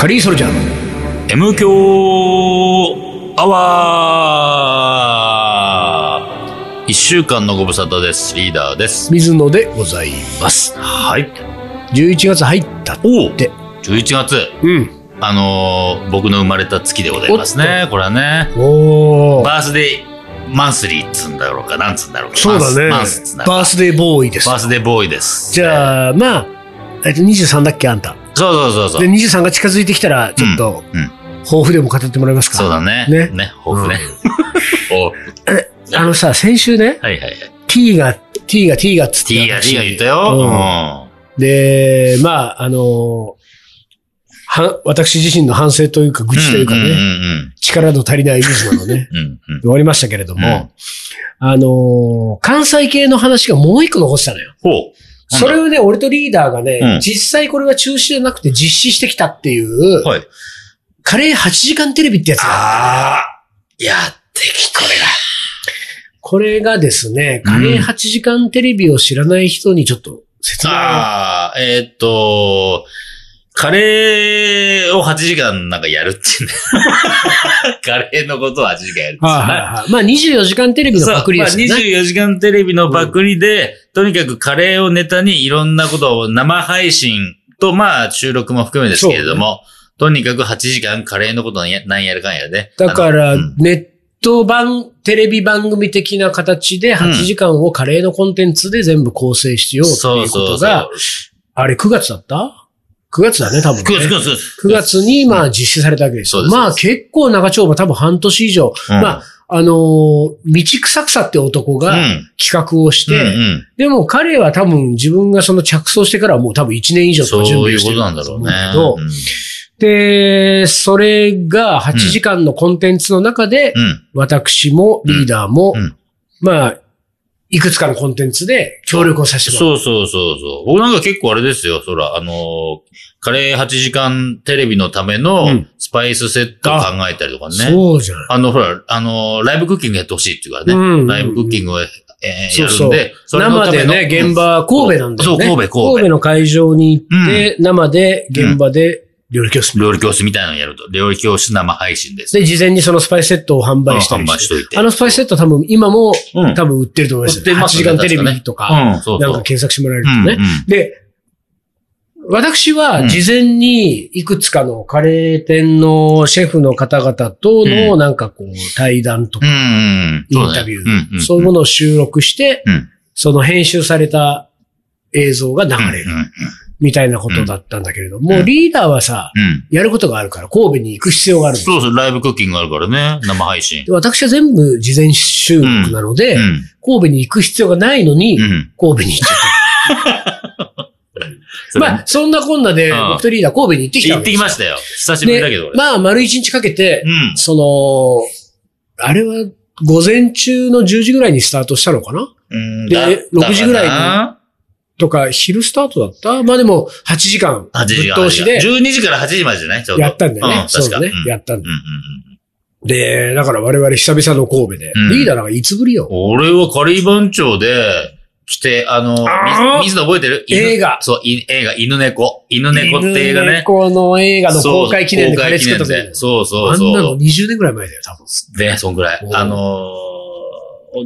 カリーソルジャーの M 強アワー一週間のご無沙汰です。リーダーです。水野でございます。はい。11月入ったって。11月。うん。あのー僕の生まれた月でございますね。これはね。おー。バースデーマンスリーっつうんだろうか、なんつうんだろうか。そうだね。マンスバースデーボーイです。バースデーボーイです。じゃあ、まあ、えっと、23だっけ、あんた。そうそうそうそう。で、23が近づいてきたら、ちょっと、うんうん抱負でも語ってもらえますか？そうだね。ね？ね。豊富ね。おあのさ、先週ね、はいはいはい。T が、T が、T がっつって T が、T が言ったよ。うんうんで、まあ、あのは、私自身の反省というか、愚痴というかね、うんうん力の足りない水野のね、う んうん。うんうん。終わりましたけれども、うんあのー関西系の話がもう一個残ってたのよ。ほう。それをね、俺とリーダーがね、うん実際これは中止じゃなくて実施してきたっていう、はい。カレー8時間テレビってやつがあああ、やってきた。これが。これがですね、カレー8時間テレビを知らない人にちょっと説明を。ああ、えーっと、カレーを8時間なんかやるっていうね。カレーのことを8時間やるっていうね。はいはいはい。まあ24時間テレビのパクリですよそうまあ、ね。24時間テレビのパクリで、とにかくカレーをネタにいろんなことを生配信と、まあ収録も含めですけれども、とにかく8時間カレーのことなんや何やるかんやるね。だからネット版、テレビ番組的な形で8時間をカレーのコンテンツで全部構成しようっていうこ。とが、あれ9月だった？?9 月だね、多分、ね。9月、9月、9月。に、まあ、実施されたわけですまあ、結構長丁場、多分半年以上。うん。まあ、あのー道草草って男がうん。企画をして、うんうん。でも彼は多分自分がその着想してからはもう多分1年以上とか準そういうこ備をしてるとなんだろうね。けど、で、それが8時間のコンテンツの中で、うん。うん。私もリーダーも、うん。まあ、いくつかのコンテンツで協力をさせてもらう。そうそうそうそう。僕なんか結構あれですよ、そら、あのーカレー8時間テレビのためうのんスパイスセットを考えたりとかね。そうじゃない。あの、ほら、あのーライブクッキングやってほしいっていうからね。うんライブクッキングを、えーそうそうやるんで、それの生でね、現場、神戸なんだよね。そう神戸神戸の会場に行って、生で現場で料理教室。料理教室みたいなのやると。料理教室生配信です。で、事前にそのスパイスセットを販売したり販売し。といて。あのスパイスセットは多分今も、うん多分売ってると思いますよ。8売ってますね時間テレビとか、うん、そうそう。なんか検索してもらえるとね。うんうんで、私うんは事前にいくつかのカレー店のシェフの方々とのうんなんかこう対談とか。インタビュー、ーそういうものを収録して、うんその編集された映像が流れるみたいなことだったんだけれどうんも、リーダーはさ、うん。やることがあるから神戸に行く必要があるそうそう、ライブクッキングあるからね。生配信で。私は全部事前収録なので、うん。神戸に行く必要がないのに、うん。神戸に行っちゃった。まあ、そんなこんなで、うん僕とリーダー神戸に行ってきた行ってきましたよ。久しぶりだけど。まあ、丸一日かけて、うん。その、あれは、午前中の10時ぐらいにスタートしたのかな？うんでだ6時ぐらいにとか、昼スタートだった？まあでも、8時間、ぶな8時っ通しで12時から8時までじゃないちょうど。やったんだよね。うん、そうだね。やったんだうん。うんうんで、だから我々久々の神戸で、うん。リーダーなんかいつぶりよ。俺はカリー番長で来て、あの、あ水野覚えてる？犬。映画。そう、い映画、犬猫。犬猫って映画ね。猫の映画の公開記念でそうカレー作った時公開記念でそうそう。あんなのそう。20年ぐらい前だよ、多分。ね、そんぐらい。あのー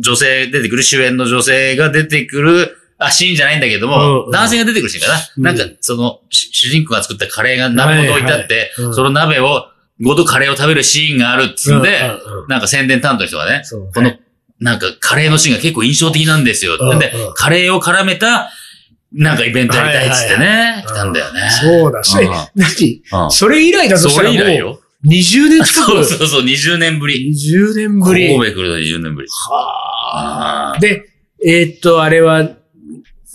女性出てくる、主演の女性が出てくる、あ、シーンじゃないんだけども、うんうん男性が出てくるシーンかな。うんなんか、その、し主人公が作ったカレーが鍋ごと置いてあって、はいはいうんその鍋を、ごとカレーを食べるシーンがあるっつうんで、うんうんうんなんか宣伝担当の人がね、そうこの、なんかカレーのシーンが結構印象的なんですよ。うんでうん、カレーを絡めた、なんかイベントやりたいっつってはいね、来たんだよね。そうだし、うん何？うんそれ以来だとしたそらもう、れ以来よ。20年近く。そうそうそう、20年ぶり。20年ぶり。神戸来るの20年ぶり。はあ。で、えーっと、あれは、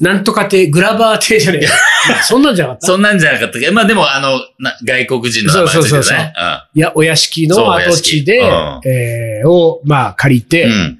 なんとか亭、グラバー亭じゃねえか。そんなんじゃなかった？そんなんじゃなかったっけ？まあでも、あの、な外国人の名前ついてるね。そう。そうそうそういや、お屋敷の跡地で、そうお屋敷。えーを、まあ、借りて、うん。うん。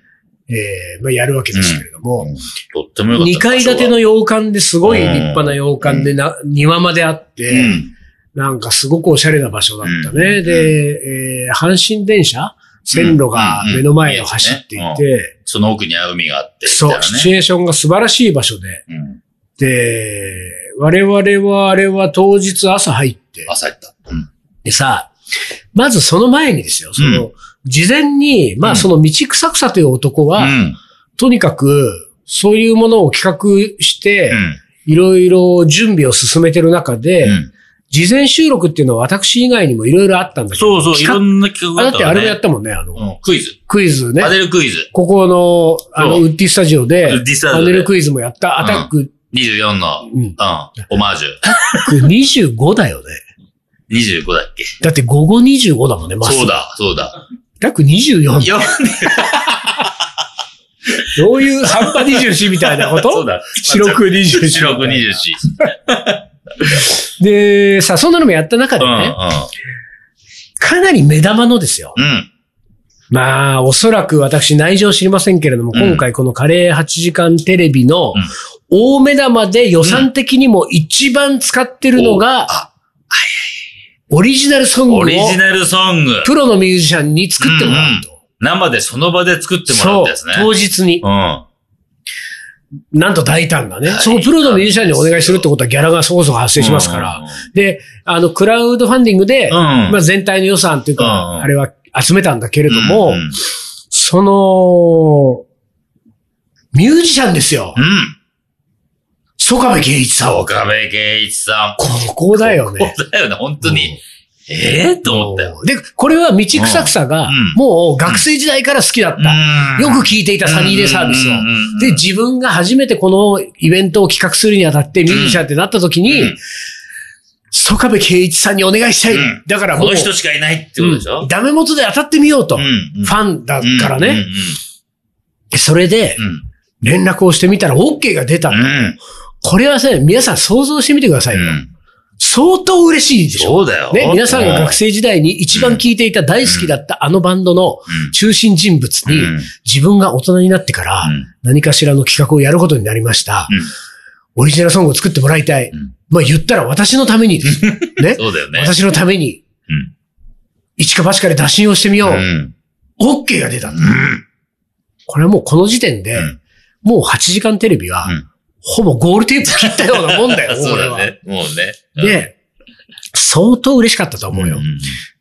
えーまあ、やるわけですけれども、とってもよかった。2階建ての洋館ですごい立派な洋館でな、庭まであって、うん。なんかすごくおしゃれな場所だったね。うん。で、えー阪神電車？線路が目の前を走っていて、その奥には海があって、そう、シチュエーションが素晴らしい場所で、うん。で、我々はあれは当日朝入って、朝行った。うん。でさ、まずその前にですよ、その、事前に、まうんあその道草草という男は、うん。とにかく、そういうものを企画してう、ん。いろいろ準備を進めてる中で、うん事前収録っていうのは私以外にもいろいろあったんだけど。そうそう、いろんな企画があったあだってあれもやっね。たもんね、あの、うんクイズ。クイズねパ。ネルクイズ。ここの、あの、ウッディスタジオでウッディスタジオでパネルクイズもやった、アタック、24の、うんうん、オマージュ。アタック25だよね。25だっけ？だって午後25だもんね、まそうだ、そうだ。アタック24。よどういう半端24みたいなこと？そうだ。白く24。白く24。で、さ、そんなのもやった中でうん、ね、かなり目玉のですよ。うん。うん。まあ、おそらく私内情知りませんけれども、うん今回このカレー8時間テレビのうん大目玉で予算的にも一番使ってるのが、あオリジナルソングをオリジナルソング。プロのミュージシャンに作ってもらうと。生でその場で作ってもらそううってやつね。、当日に。うん。なんと大胆なね。そのプロのミュージシャンにお願いするってことはギャラがそこそこ発生しますから。で、あの、クラウドファンディングで、うん。まあ全体の予算っていうか、うんあれは集めたんだけれども、うん。その、ミュージシャンですよ。うん。曽我部圭一さん。岡部圭一さん。ここだよね。そうだよね、本当に。ええと思ったよ。で、これは道草草がうん、もう学生時代から好きだった。よく聞いていたサニーデイサービスを。で、自分が初めてこのイベントを企画するにあたってミュージシャンってなった時に、曽我部圭一さんにお願いしたい。うんだからもう、この人しかいないってことでしょ？うんダメ元で当たってみようと。フんァンだからうんね。それで、うん連絡をしてみたら OK が出たうん。うん。これはさ、皆さん想像してみてくださいよ。うん相当嬉しいでしょそうだよ。ね、皆さんが学生時代に一番聴いていた大好きだったあのバンドのうん中心人物にうん自分が大人になってからうん何かしらの企画をやることになりました。うんオリジナルソングを作ってもらいたい。うんまあ言ったら私のためにです。ね。そうだよね。私のためにうん。一か八かで打診をしてみよう。うん。OK が出た。これはもうこの時点で、うんもう8時間テレビは、うんほぼゴールテープ切ったようなもんだよ、そう。だね。もうね。で、相当嬉しかったと思うよ。ん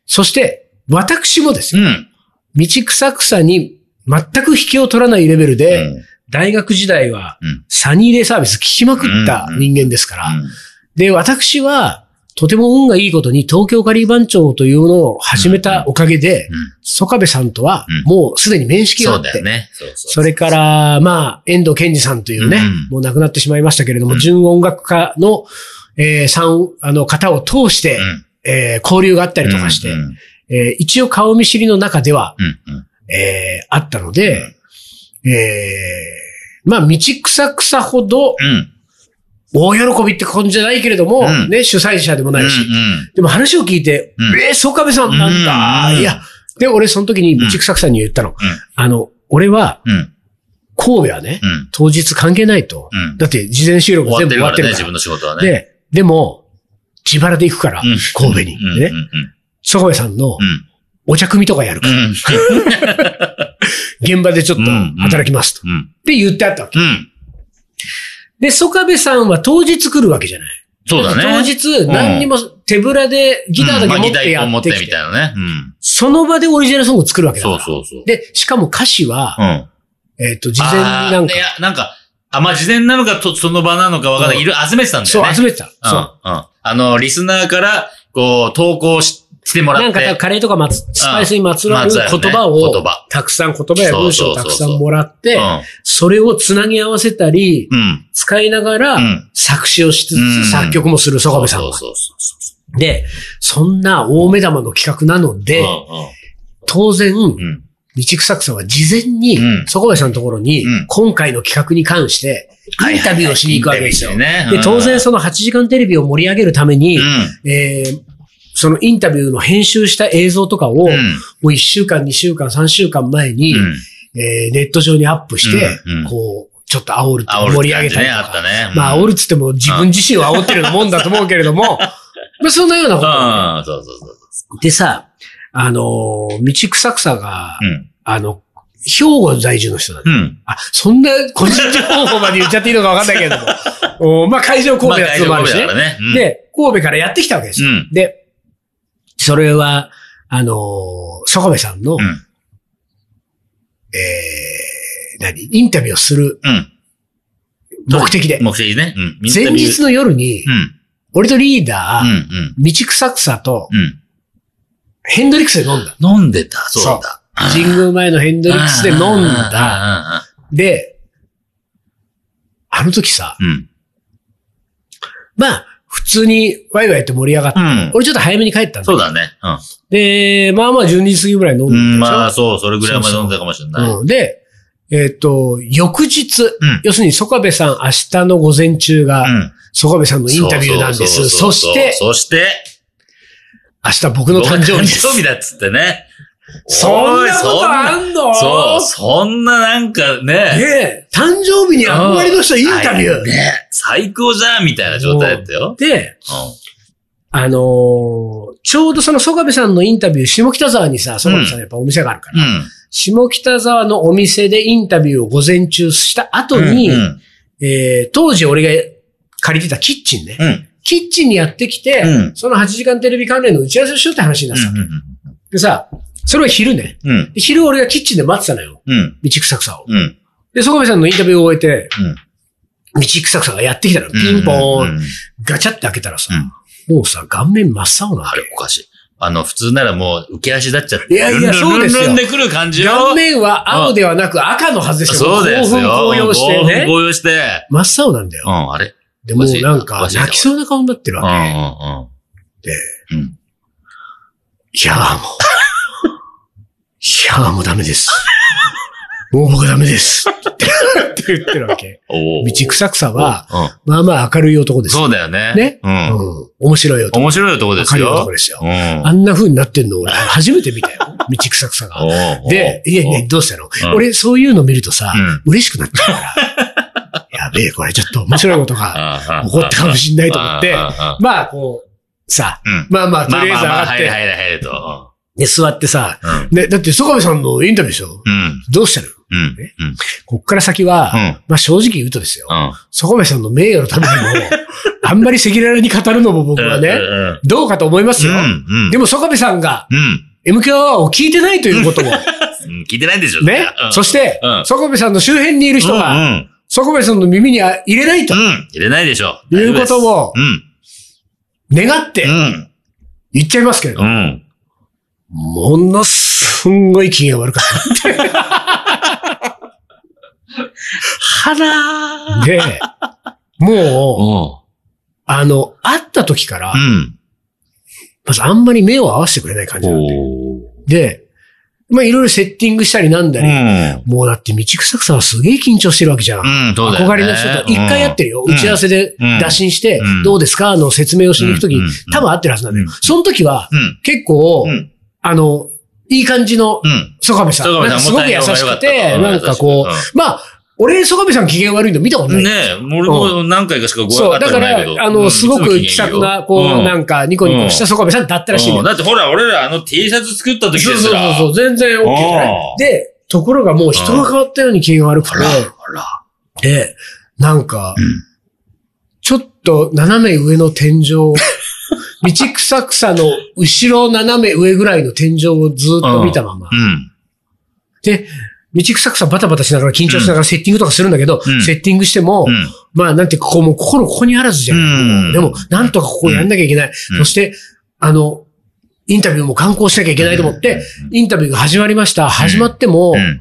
そして、私もですよ、うん。道草草に全く引きを取らないレベルで、うん大学時代はうんサニーデイサービス聞きまくった人間ですから、うんで、私は、とても運がいいことに東京カリー番長というものを始めたおかげで、うん。曽我部さんとはうん。もうすでに面識があって、それから、まあ、遠藤健二さんというね、うん。もう亡くなってしまいましたけれども、うん。純音楽家の、えー、三、あの、方を通して、うん、えー交流があったりとかして、うん。えー一応顔見知りの中では、えーあったので、えーまあ、道草草ほど、うん。大喜びって感じじゃないけれども、うんね、主催者でもないし、うんでも話を聞いて、うんえー、曽我部さんなんだ、うんいや、で、俺その時に道草草に言ったの。うんあの、俺は、うん。うん。神戸はね、うん。当日関係ないと。うんだって、事前収録終わ全部終わってるから。自分の仕事はね。で、でも、自腹で行くから、うん神戸に。うん。ねう。ん。曽我部さんのうん。お茶組とかやるから、うん。現場でちょっとうん働きますと。うん。って言ってあったわけ。うん。で、曽我部さんは当日来るわけじゃない。そうだね。当日、何にも手ぶらでギターだけ持ってや持ってきて、みたいなね。うん。その場でオリジナルソングを作るわけだかそうら。そうそう。で、しかも歌詞は、うん。えっ、と、事前になんかい、や、なんか、あ、まあ、事前なのかと、その場なのかわかんない。うんいろいろ集めてたんだそう、よね。集めてた。うん。そう。うん。あの、リスナーから、こう、投稿ししてもらって。なんかカレーとかまつ、スパイスにまつわる言葉を、たくさん言葉や文章をたくさんもらって、うん。それをつなぎ合わせたり、うん。使いながらうん作詞をしつつ、うん作曲もする曽我部さんは。で、そんな大目玉の企画なので、う。当然。道草草は事前にうん、曽我部さんのところにうん、今回の企画に関して、インタビューをしに行くわけですよ。で、当然その8時間テレビを盛り上げるためにう、ん。えーそのインタビューの編集した映像とかを、もうん。う1週間、2週間、3週間前に、うん。えーネット上にアップして、こう、ちょっと煽る盛り上げたりとあったか。ね。まあ、煽るっつっても自分自身を煽ってるようなもんだと思うけれども、まあ、そんなようなことをね、うん。そうそうそう。でさ、あのー道草草が、うん。あの、兵庫在住の人だ。うん。あ、そんな個人情報まで言っちゃっていいのかわかんないけれども。おまあ、会場神戸だっていうのもあるしね。で、神戸からやってきたわけですよ。うんで、それは、あのー、ソカベさんの、うん。えー、何？インタビューをするうん。目的で。目的ね。うん。前日の夜に、うん。俺とリーダー。道草草とうん。ヘンドリックスで飲んだ。飲んでた。そうだ。神宮前のヘンドリックスで飲んだ。だ。で、あの時さ、うん。まあ、普通にワイワイって盛り上がって、うん。俺ちょっと早めに帰ったんだそうだね。で、まあまあ12時過ぎぐらい飲んうん。うん。まあ、そう、それぐらいまで飲んでたかもしれない。うんで、えっ、と、翌日、うん。要するに、ソカベさん明日の午前中が、うん。ソカベさんのインタビューなんです。うそして、そして、明日僕の誕生日です。誕生日だっつってね。そんなことあんの？そう、そんななんかね。ねえ、誕生日に憧れの人インタビュー。うんね最高じゃんみたいな状態だったよ。で、あのーちょうどそのソカベさんのインタビュー、下北沢にさ、ソカベさんやっぱお店があるから、うん。下北沢のお店でインタビューを午前中した後に、うん。えー当時俺が借りてたキッチンね。うん。キッチンにやってきて、うんその8時間テレビ関連の打ち合わせをしようって話になってた。でさ、それは昼ね。うん。で昼俺がキッチンで待ってたのよ。うん。道草草を。うん。で、ソカベさんのインタビューを終えて、うん。道草草がやってきたの。ピンポーン。ガチャって開けたらさ、もうさ、顔面真っ青なあわけれ、おかしい。あの、普通ならもう、浮き足立っちゃって。いやいやそうですよでくる感じよ。顔面は青ではなく赤のはずですよ。そうですよ。興奮高揚してね。高揚して。真っ青なんだよ。うん、あれ？でもうなんおか泣きそうな顔になってるうん、うわん、うん。け。で、うん。いやーもう。いやーもうダメです。もう僕ダメです。って言ってるわけ。道草草は、うん。まあまあ明るい男です。そうだよね。ね？う。うんん。面白い男。面白い男です明るいよ。男ですよ。うん。あんな風になってんの俺初めて見たよ。道草草が。で、いやいや、おどうしたの？うん俺、そういうの見るとさうん、嬉しくなっちゃうから。やべえ、これちょっと面白いことが起こったかもしんないと思ってまあ、こう、さ、うん。まあまあ、とまありあえず上まあまあ、がって、入れ入れ入れと。で、座ってさ、うん。ね、だって、曽我部さんのインタビューでしょ？うん。どうしたの？うん。ねうん。こっから先は、うん。まあ正直言うとですよ。うん。曽我部さんの名誉のためにも、あんまり赤裸々に語るのも僕はね、うん。どうかと思いますよ。うん。うん。でも、曽我部さんがうん。MQ を聞いてないということも、うん聞いてないんでしょね？そしてうん、曽我部さんの周辺にいる人うん。うが、ん。曽我部さんの耳には入れないとうん。入れないでしょ。いうことをうん。願ってうん。言っちゃいますけれどう、ん。ものすんごい機嫌悪かった。はらー。で、もう、おあの、会った時からう、ん。まずあんまり目を合わせてくれない感じなんで。おで、まあいろいろセッティングしたりなんだり、うん。もうだって道草草はすげえ緊張してるわけじゃん。うん、そうね。憧れの人と一回やってるよ。うん打ち合わせでうん打診してうん、どうですか？あの説明をしに行くとき多分合ってるはずなんだようん。その時は、うん。結構う、ん。あの、いい感じのうん。曽我部さん。さんすごく優しくて、もなんかこうまあ、俺、曽我部さん機嫌悪いの見たことない。ねえ、俺も何回かしかごそう、会っただからあの、すごく気さくな、こう、なんかか、ニコニコした曽我部さんだったらしいん。だってほら、俺らあの T シャツ作った時ですら。そうそうそう、全然 OK じゃない。うん。で、ところがもう人が変わったように機嫌悪くて。で、なんかうん、ちょっと斜め上の天井、道草草の後ろ斜め上ぐらいの天井をずっと見たままう。ん。で、道草草バタバタしながら緊張しながらセッティングとかするんだけど、うんセッティングしても、うん。まあなんてここも心ここにあらずじゃんでも、なんとかここやんなきゃいけない。うんそして、あの、インタビューも観光しなきゃいけないと思って、インタビューが始まりました。始まっても、うん。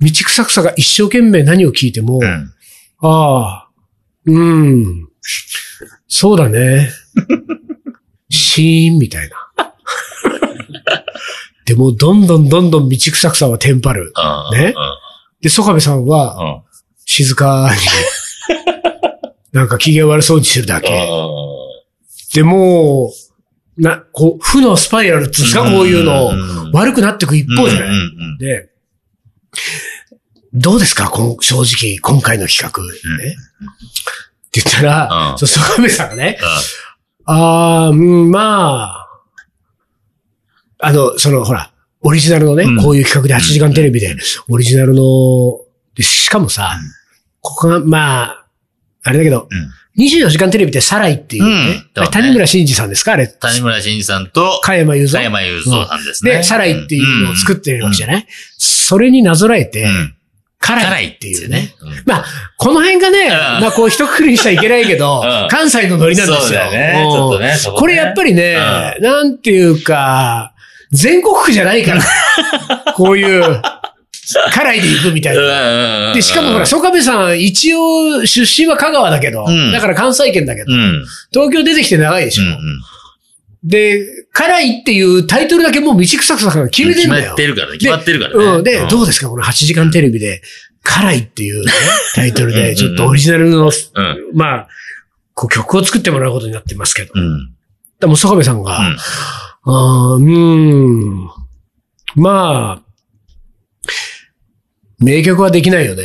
道草草が一生懸命何を聞いても、うん。ああ、うん、そうだね。シーンみたいな。でも、どんどんどんどん道草草はテンパる。うん。ねで、曽我部さんは、うん。静かに、なんか機嫌悪そうにしてるだけ。で、もう、な、こう、負のスパイラルっつうんですか、こういうの、悪くなっていく一方じゃない。うんで、どうですか？こん正直、今回の企画。ね？って言ったら、うんそう、曽我部さんがね、あー、うん、まあ、あの、その、ほら、オリジナルのね、うん。こういう企画で8時間テレビで、オリジナルの、でしかもさ、ここが、まあ、あれだけど、24時間テレビってサライっていうね、ね。谷村新司さんですかあれ？谷村新司さんと、加山雄加三。山雄三さんですね。で、サライっていうのを作ってるわけじゃない？それになぞらえて、辛いイってていううね。。うんまあ、この辺がね、まあこう一括りにしちゃいけないけど、うん関西のノリなんですよ。そうだよね。うんちょっとね。これやっぱりね、なんていうか、全国区じゃないから、こういう、辛いで行くみたいな。なで、しかもほら、、曽我部さん、一応出身は香川だけど、うんだから関西圏だけど、うん。東京出てきて長いでしょ。うんうん。で、辛いっていうタイトルだけもう道草草が決めてんだよ決まっ。てるから。決まってるからね。うん。で、どうですかこの8時間テレビで、辛いっていうね、タイトルで、ちょっとオリジナルの、うん。まあ、こう曲を作ってもらうことになってますけど。うん。でも、曽我部さんが、うんあうん。まあ、名曲はできないよね。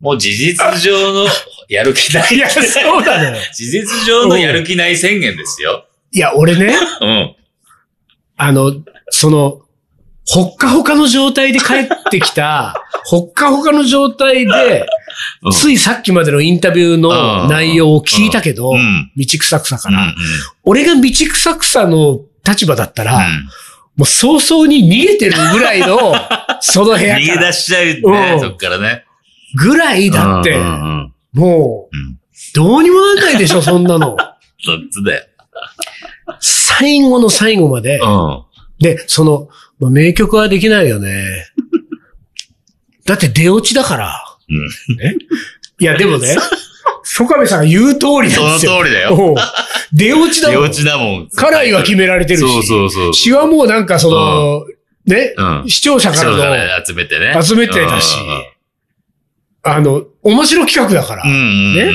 もう事実上のやる気ない。いや、そうだね。事実上のやる気ない宣言ですよ。いや、俺ね、うん。あの、その、ほっかほかの状態で帰ってきた、ほっかほかの状態で、うんついさっきまでのインタビューの内容を聞いたけど、うん。道草草かうん。ら、俺が道草草の立場だったら、うんもう早々に逃げてるぐらいの、その部屋逃げ出しちゃううん、ねそっからね。ぐらいだってもう、うん。どうにもなんないでしょ、そんなの。そっちだよ。最後の最後まで。うん。で、その、まあ名曲はできないよね。だって出落ちだから。うん。ねいや、でもね、曽我部さんが言う通りそのなんですよ。通りだよ。出落ちだもん。出落ちだもん。カラーは決められてるし。そうそうそう。詩はもうなんかその、ね、うん。視聴者からで集めてね。の集めてたし、あの、面白企画だから。ね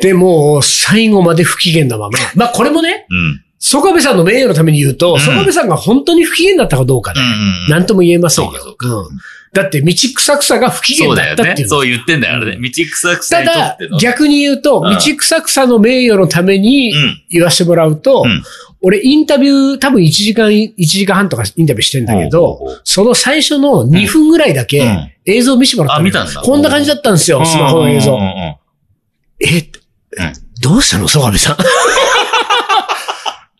で、もう最後まで不機嫌なまま。まあこれもね、うん。曽我部さんの名誉のために言うと、うん曽我部さんが本当に不機嫌だったかどうかで。なんとも言えませんよ。だって、道草草が不機嫌だよね。だったっていうの。そう言ってんだからね。道草草たにとっだ逆に言うと、うん道草草の名誉のためにうん。言わせてもらうと、うん俺インタビュー、多分1時間、1時間半とかインタビューしてんだけどその最初の2分ぐらいだけうん映像見せてもらったのあ見たんだこんな感じだったんですよ、スマホの映像え、どうしたの曽我部さん？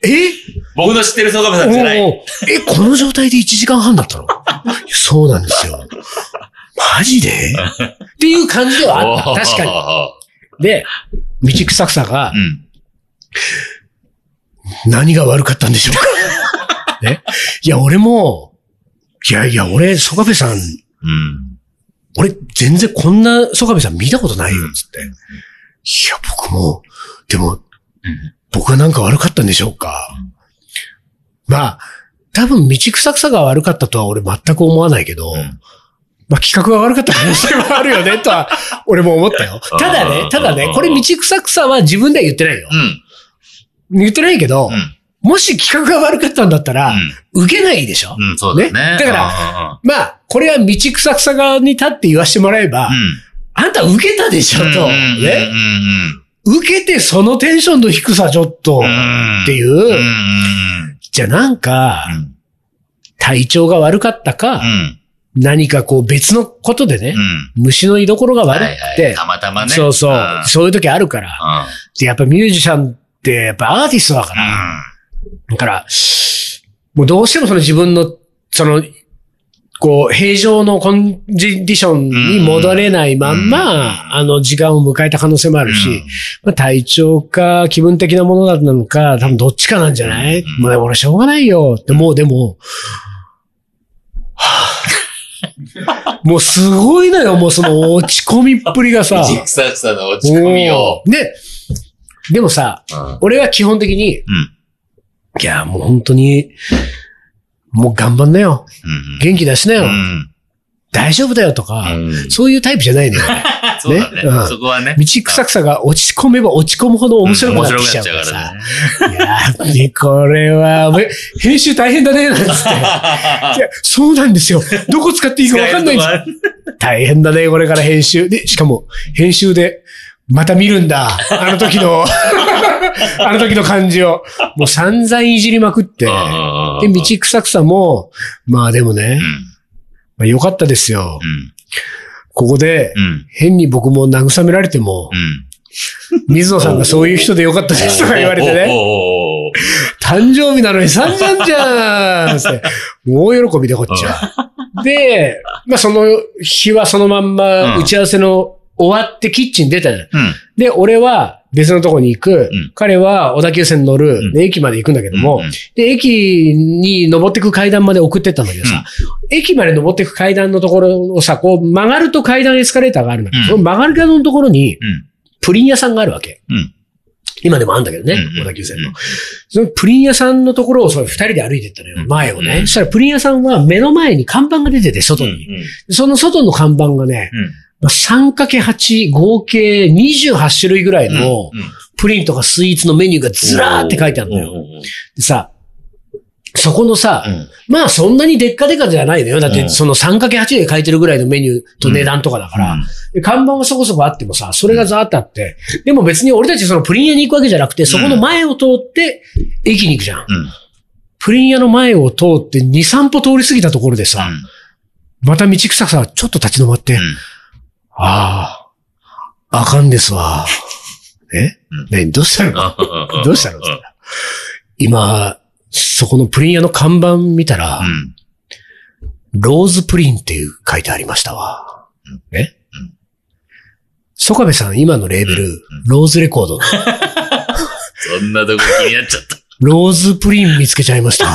え？僕の知ってる曽我部さんじゃない。え、この状態で1時間半だったの？そうなんですよ。マジで？っていう感じではあった。確かに。で、道草草がに。うん。何が悪かったんでしょうか？ね？いや、俺も、いやいや、俺、曽我部さん、うん。俺、全然こんな曽我部さん見たことないよ、つって。いや、僕も、でも、僕はなんか悪かったんでしょうか。まあ、多分、道草草が悪かったとは俺全く思わないけど、うんまあ企画が悪かった可能性はあるよね、とは、俺も思ったよ。ただね、ただね、これ道草草は自分では言ってないよ。うん。言ってないけど、うん。もし企画が悪かったんだったら、受けないでしょ、うん。うん、そうだね。ねだからら、まあ、これは道草草側に立って言わせてもらえば、うん。あんた受けたでしょ、と。うん。ね。うん。受けてそのテンションの低さちょっと、うん。っていう、うん。うん。じゃあなんか、うん。体調が悪かったか、うん。何かこう別のことでね、うん。虫の居所が悪はいくて、はい。たまたまね。そうそう、んそういう時あるから。で、やっぱミュージシャンってやっぱアーティストだから、だから、もうどうしてもその自分の、その、こう、平常のコンディションに戻れないまんま、うんあの、時間を迎えた可能性もああるし、まあ、体調か気分的なものなのか、多分どっちかなんじゃない、うんもうでも俺しょうがないよって、もうでも、はあもうすごいのよ、もうその落ち込みっぷりがさ。道草草の落ち込みを。で、でもさ、うん。俺は基本的に、うん。いや、もう本当に、もう頑張んなよ。うん。元気出しなよ。うん。大丈夫だよとか、うんそういうタイプじゃないのよ。そうだねね？う。んそこはね。道草草が落ち込めば落ち込むほど面白くなってきちゃうからさ。らね。いや、ねこれは、編集大変だね、なんつって。いや、そうなんですよ。どこ使っていいかわかんないんですよ。大変だね、これから編集。で、しかも、編集で、また見るんだ。あの時の、あの時の感じを。もう散々いじりまくって。で、道草草も、まあでもね、まあ、よかったですよう。ん。ここでう、ん。変に僕も慰められてもう、ん。水野さんがそういう人でよかったですとか言われてね、誕生日なのに散々じゃんって、大喜びでこっちは。で、まあその日はそのまんまうん打ち合わせの終わってキッチン出たん。で、俺は別のとこに行く。うん彼は小田急線乗る。うんで、駅まで行くんだけども、うんで、駅に登ってく階段まで送ってったんだけどさ、駅まで登ってく階段のところをさ、こう曲がると階段エスカレーターがあるんだけど、うんその曲がる階段のところにうん。プリン屋さんがあるわけ。うん。今でもあるんだけどね、うん小田急線のうん。そのプリン屋さんのところをそれ二人で歩いてったのよ、うん前をね。うんそしたらプリン屋さんは目の前に看板が出てて、外うん。に。その外の看板がね、3×8 合計28種類ぐらいのうん。プリンとかスイーツのメニューがずらーって書いてあるのよ。でさ、そこのさ、うん。まあそんなにでっかでかじゃないのよ。だっうんてその 3×8 で書いてるぐらいのメニューと値段とかだから、で看板はそこそこあってもさ、それがザーってあって、でも別に俺たちそのプリン屋に行くわけじゃなくて、そこの前を通って駅に行くじゃん。うん。プリン屋の前を通って2、3歩通り過ぎたところでさ、また道草さ、ちょっと立ち止まって、ああ、あかんですわ。え？うんねどうしたの？うん。どうしたの？今、そこのプリン屋の看板見たら、うん。ローズプリンっていう書いてありましたわ。え？うん曽我部さん、今のレーベル、んローズレコード。そんなとこ気になっちゃった。ローズプリン見つけちゃいました。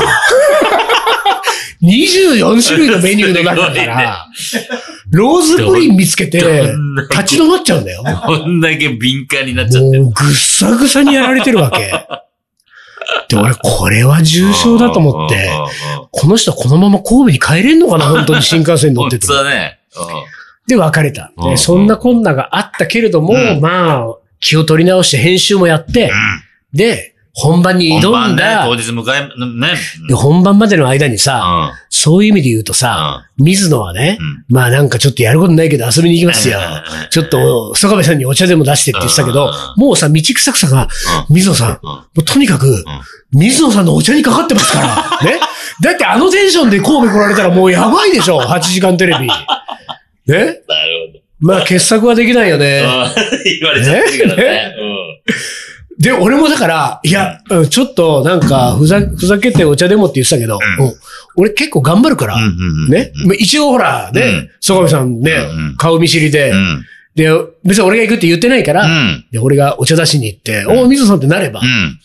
24種類のメニューの中から、ローズプリン見つけて、立ち止まっちゃうんだよ。こんだけ敏感になっちゃってる。もうぐっさぐさにやられてるわけ。で、俺、これは重症だと思って、この人このまま神戸に帰れんのかな本当に新幹線に乗ってて 本当。だね。で、別れた。そんなこんながあったけれども、うんまあ、気を取り直して編集もやって、で、本番に挑ん本番ね、だ、当日迎え、ね。で本番までの間にさ、うそういう意味で言うとさ、水野はね、ん。まあなんかちょっとやることないけど遊びに行きますよ。うんちょっと、曽我部さんにお茶でも出してって言ってたけどう、もうさ、道草草が、水野さん、もうとにかく、水野さんのお茶にかかってますから。ね だってあのテンションで神戸来られたらもうやばいでしょ ?8 時間テレビ。ねなるまあ傑作はできないよね。言われちゃってるからね。で、俺もだから、いや、うんちょっとなんか、ふざ、ふざけてお茶でもって言ってたけど、うんうん俺結構頑張るから、うん。ね。まあ一応ほら、ねうん、曽我部さんねうん、顔見知りでう、ん。で、別に俺が行くって言ってないから、うん。で、俺がお茶出しに行って、うんお水野さんってなればう、ん。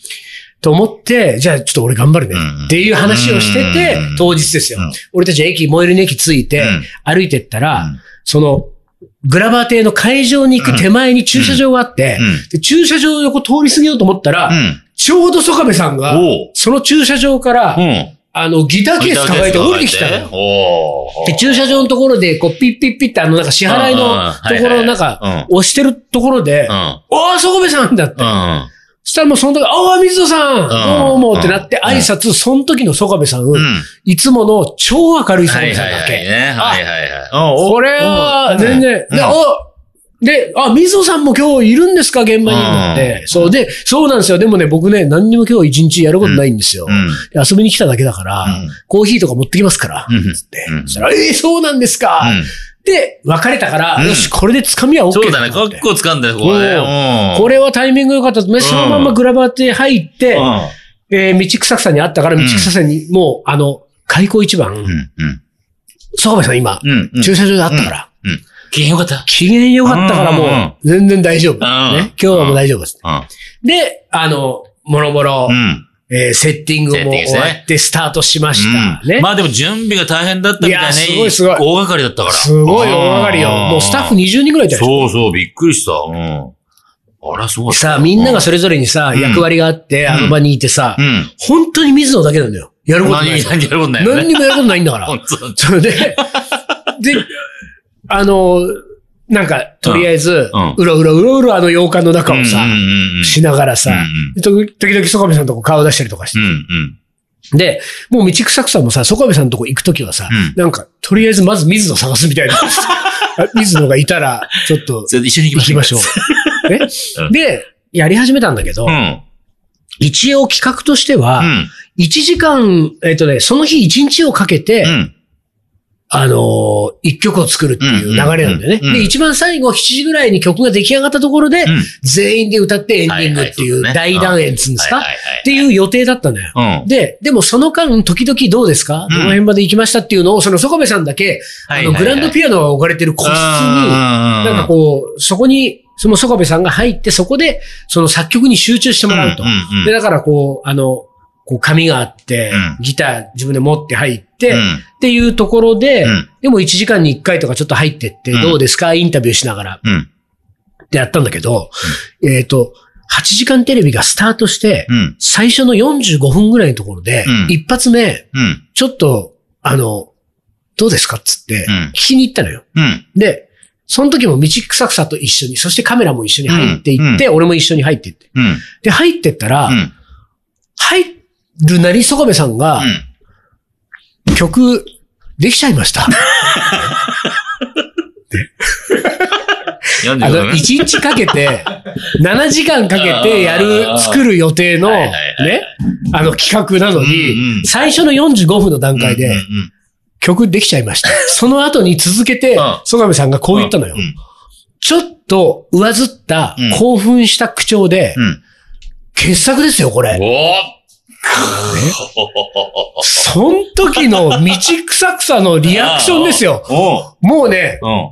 と思って、じゃあちょっと俺頑張るねうん。っていう話をしててうん、当日ですようん。俺たち駅、最寄りの駅着いてうん、歩いてったらうん、その、グラバー亭の会場に行く手前に駐車場があってうん、で駐車場を横通り過ぎようと思ったらう、ん。ちょうど曽我部さんが。その駐車場からう、ん。あの、ギターケース抱えて降りてきたので、駐車場のところで、こう、ピッピッピッって、あの、なんか支払いのところの中、押してるところでう、ん。おー、曽我部さんだって。したらもうその時、おー、水野さんんどうもってなって挨拶、その時の曽我部さん、うん。いつもの超明るい曽我部さんだけ。はいね。はいはいこれは、全然、うんで、あ、水野さんも今日いるんですか現場になって。そうで、そうなんですよ。でもね、僕ね、何にも今日一日やることないんですよ。うん。で遊びに来ただけだから、うんコーヒーとか持ってきますから。うんつって。うんそしたら、えー、そうなんですか、うんで、別れたから、うんよし、これで掴みは OK そうだね。かっこ掴んだよ、ここはね。これはタイミング良かったそのままグラバーって入って、うん。えー道草さんに会ったから、道草さんに、もう、あの、開口一番、うん。うん。曽我部さん今、うん。うん。駐車場で会ったから、うん。機嫌よかった。機嫌良かったからもうんうんうんう、全然大丈夫。んね。今日はもう大丈夫です。うん。で、あの、もろもろう、ん。えーセッティングも終わってスタートしました。ね。まあでも準備が大変だったみたいね。いやすごいすごい大掛かりだったから。すごい大掛かりよ。もうスタッフ20人ぐらいいたでしょそうそう、びっくりした。うん。あら、そうさあ、みんながそれ、れぞれにさ、うん役割があって、あの場にいてさう、ん。本当に水野だけなんだよ。やることない何、。何やることない。何にもやることないんだから。それ で、で、あの、なんか、とりあえずうろうろうろうろあの洋館の中をさしながらさ時時々曽我部さんのとこ顔出したりとかして。で、もう道草草もさ、曽我部さんのとこ行くときはさ、うんなんか、とりあえずまず水野探すみたいな。あ水野がいたら、ちょっと一緒に行き行ましょう。で、やり始めたんだけど、うん。一応企画としては、うん。1時間、えっ、とね、その日1日をかけて、うん。あのー一曲を作るっていう流れなんだよね。で、一番最後7時ぐらいに曲が出来上がったところで、うん。全員で歌ってエンディングっていう大団円っつうんですか、っていう予定だったんだよ。うん。で、でもその間、時々どうですか、どの辺まで行きましたっていうのを、その曽我部さんだけ、あの、グランドピアノが置かれてる個室に、ななんかこう、そこに、その曽我部さんが入って、そこで、その作曲に集中してもらうと。で、だからこう、あの、こう、紙があって、うん。ギター自分で持って入って、うんっていうところで、うんでも1時間に1回とかちょっと入ってって、うんどうですか？インタビューしながら。うん。ってやったんだけど、えっ、と、8時間テレビがスタートして、うん。最初の45分ぐらいのところで、うん一発目、うん。ちょっと、あの、どうですか？っつってうん、聞きに行ったのよ。うん。で、その時も道草草と一緒に、そしてカメラも一緒に入っていって、俺も一緒に入っていって。うん。で、入ってったら、うん。入るなりそこべさんが、曲、できちゃいました。45あの、分？1日かけて、7時間かけてやる、作る予定の、ね、あの企画なのにん、最初の45分の段階で曲できちゃいました。その後に続けてうん、曽我部さんがこう言ったのよう。んちょっと上ずったうん、興奮した口調で、うん。傑作ですよ、これ。おそん時の道草草のリアクションですよ。おもうね、うん。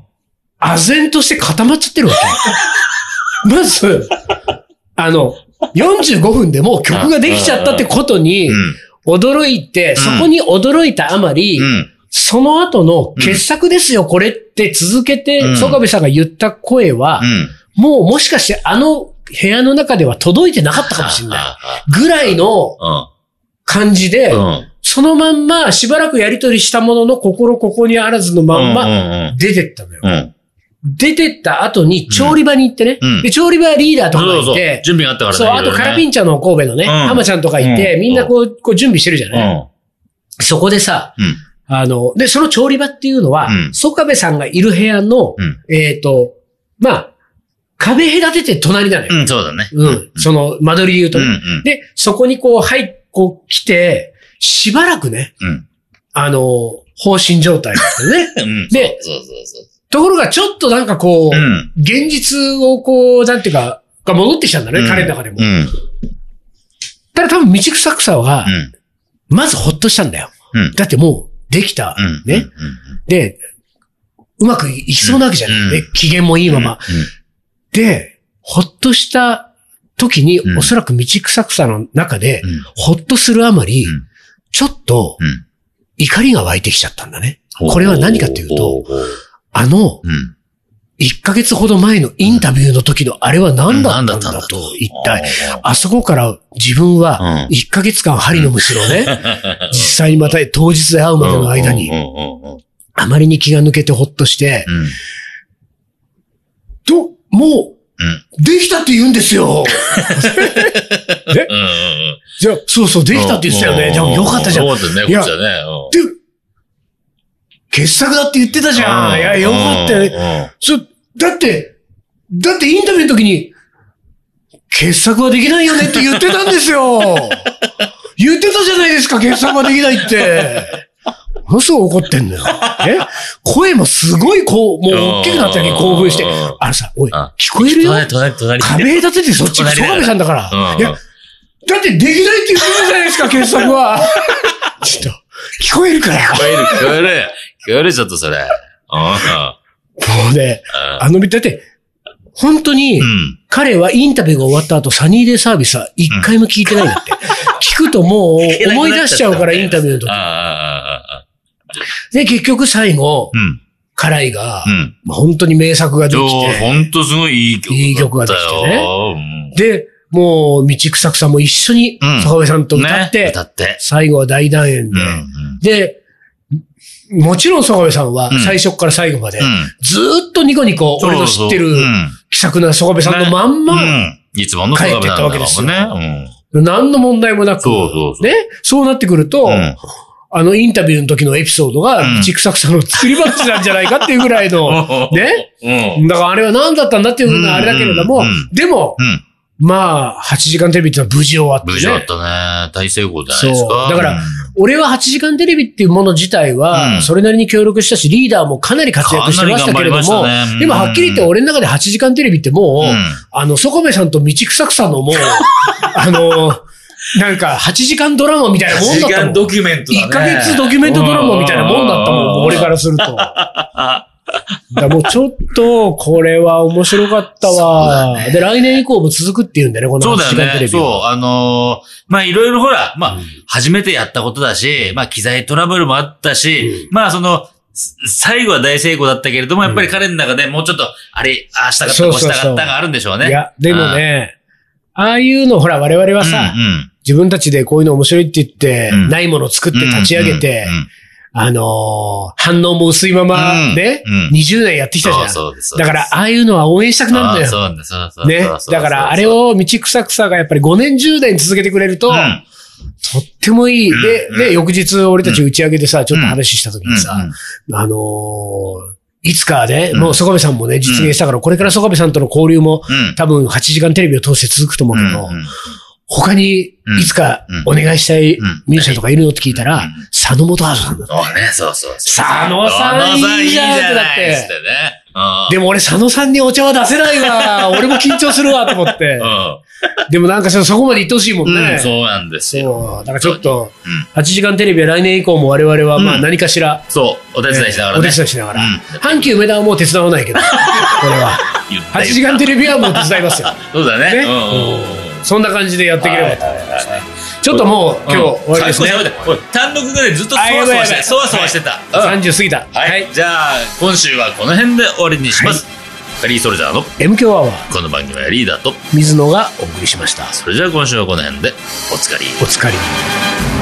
唖然として固まっちゃってるわけ。まず、あの、45分でもう曲ができちゃったってことにうん。驚いて、そこに驚いたあまり、うん。その後の傑作ですよ、これって続けてう、ん曽我部さんが言った声は、うん。もうもしかしてあの部屋の中では届いてなかったかもしれない。ぐらいの感じで。そのまんましばらくやりとりしたものの心ここにあらずのまんまま出てったのよ。うん。出てった後に調理場に行ってね。うんで、調理場リーダーとかそうそうがいて、準備があったからね。そう、あとカラピン。ンチャーの神戸のね、うん浜ちゃんとかいて、うんみんなこう、こう準備してるじゃうない、ん。そこでさ、うん。あの、で、その調理場っていうのはうん、曽我部さんがいる部屋の、うん。えっ、と、まあ、壁隔てて隣なのよ。うん、そうだね。うん。その、間取りで言うとね。うん。うん。で、そこにこう、はい、こう来て、しばらくね、うん。あの、放心状態だっね。うん。でそうそうそうところがちょっとなんかこう、そう。うん。現実をこう、なんていうか、が戻ってきたんだね、うん彼の中でも。うん。ただ多分、道草草はう、ん。まずほっとしたんだよ。うん。だってもう、できた。うん。ね。で、うまくいきそうなわけじゃない。うんね機嫌もいいまま。で、ほっとした時に、うんおそらく道草草の中で、うん。ほっとするあまり、うんちょっとうん。怒りが湧いてきちゃったんだね。うん。これは何かっていうと、あの、うん。1ヶ月ほど前のインタビューの時のあれは何だったんだとと、一体。あそこから自分はうん1ヶ月間針のむしろね、実際にまた当日で会うまでの間にあまりに気が抜けてほっとして、うん。と、もうできたって言うんですよ。え？じゃあ、そうそう、できたって言ってたよね。じゃあ、よかったじゃん。よかったね、いやこっちはね。で、傑作だって言ってたじゃん。いや、よかったよね。ね。そ、だって、だってインタビューの時に、傑作はできないよねって言ってたんですよ。言ってたじゃないですか、傑作はできないって。ものすごい怒ってんのよ。え？声もすごいこう、もう大きくなった時に興奮してうん。あのさ、おい、あ聞こえるよ？隣、隣、隣。壁立ててそっちが曽我部さんだから。うんいや、だってできないって言ってたじゃないですか、傑作は。ちょっと、聞こえるから。聞こえる、聞こえる。聞こえる、ちょっとそれ。うんもうね、うんあの、だって、本当に、うん。彼はインタビューが終わった後、サニーデイサービスは一回も聞いてないんだって。聞くともう思い出しちゃうから、インタビューの時。で、結局最後、うん。カライがう、ん。まあ本当に名作ができて、ほんとすごいいい曲だったよ。いい曲ができてねうんで、もう、道草草も一緒にうん、坂部さんと歌って、ね歌って。最後は大団円で、うん。うんで、もちろん坂部さんはうん最初から最後まで、うん。ずーっとニコニコ、俺の知ってる気さくな坂部さんのまんま、うん。いつもの帰ってったわけですよね。何の問題もなく、そうそうそうね、そうなってくると、うん。うん。あのインタビューの時のエピソードが、うん道草草の作り話なんじゃないかっていうぐらいの、ね。うん。だからあれは何だったんだっていうのはあれだけれども、でも、うん。まあ、8時間テレビってのは無事終わってね。無事だったね。大成功じゃないですか。そうだから俺は8時間テレビっていうもの自体うんは、それなりに協力したし、リーダーもかなり活躍してましたけれどもでもはっきり言って俺の中で8時間テレビってもう、うんあの、ソコベさんと道草草のもう、あの、なんか8時間ドラマみたいなもん時だったもん。間ドキュメントだね。1ヶ月ドキュメントドラマみたいなもんだったもん、俺からすると。だもうちょっと、これは面白かったわ。で、来年以降も続くっていうんだよね、この8そうだよね。時間テレビそう。は。あのーまあ、いろいろほら、まあ、初めてやったことだし、まあ、機材トラブルもあったし、まあ、その、す最後は大成功だったけれども、やっぱり彼の中でもうちょっと、あれ、ああしたかった、こうそうそうそうしたかったがあるんでしょうね。いや、でもね、ああいうの、ほら、我々はうん、さ、うんうん。自分たちでこういうの面白いって言って、うん。ないものを作って立ち上げてうん。うん。うん、あのー反応も薄いままね、うん。うん。20年やってきたじゃん。そうそう。だから、ああいうのは応援したくなるんだよ。そうですそうそうね。だから、あれ、を道草草がやっぱり5年10年続けてくれると、うん。とってもいい。で、うん。で、翌日俺たち打ち上げでさ、ちょっと話した時にさ、あのーいつかね、うん。もう曽我部さんもね、実現したから、これから曽我部さんとの交流も、うん。多分8時間テレビを通して続くと思うけど、他にうん。いつかうん。お願いしたいうん。ミュージシャンとかいるのって聞いたらうん、佐野元春さんだった。そうね、そうそうそう。佐野さんいいじゃんって。だってでも俺佐野さんにお茶は出せないわ。俺も緊張するわと思って。でもなんかそそこまで言ってほしいもんうん。うんね。そうなんですよ。だからちょっと、うん8時間テレビは来年以降も我々はまあうん何かしら、そう、お手伝いしながらね。お手伝いしながら。うん阪急梅田はもう手伝わないけど、これは。言った8時間テレビはもう手伝いますよ。そうだね。ねうんうんうんそんな感じでやっていければと思いますね。ちょっともう今日終わりですね単独がね、ずっとそわそわして、そわそわしてた。うん30過ぎた。はい。じゃあ、今週はこの辺で終わりにします。カリーソルジャーの M 強アワー、この番組はリーダーと、水野がお送りしました。それじゃあ今週はこの辺でおつかり。お疲れ。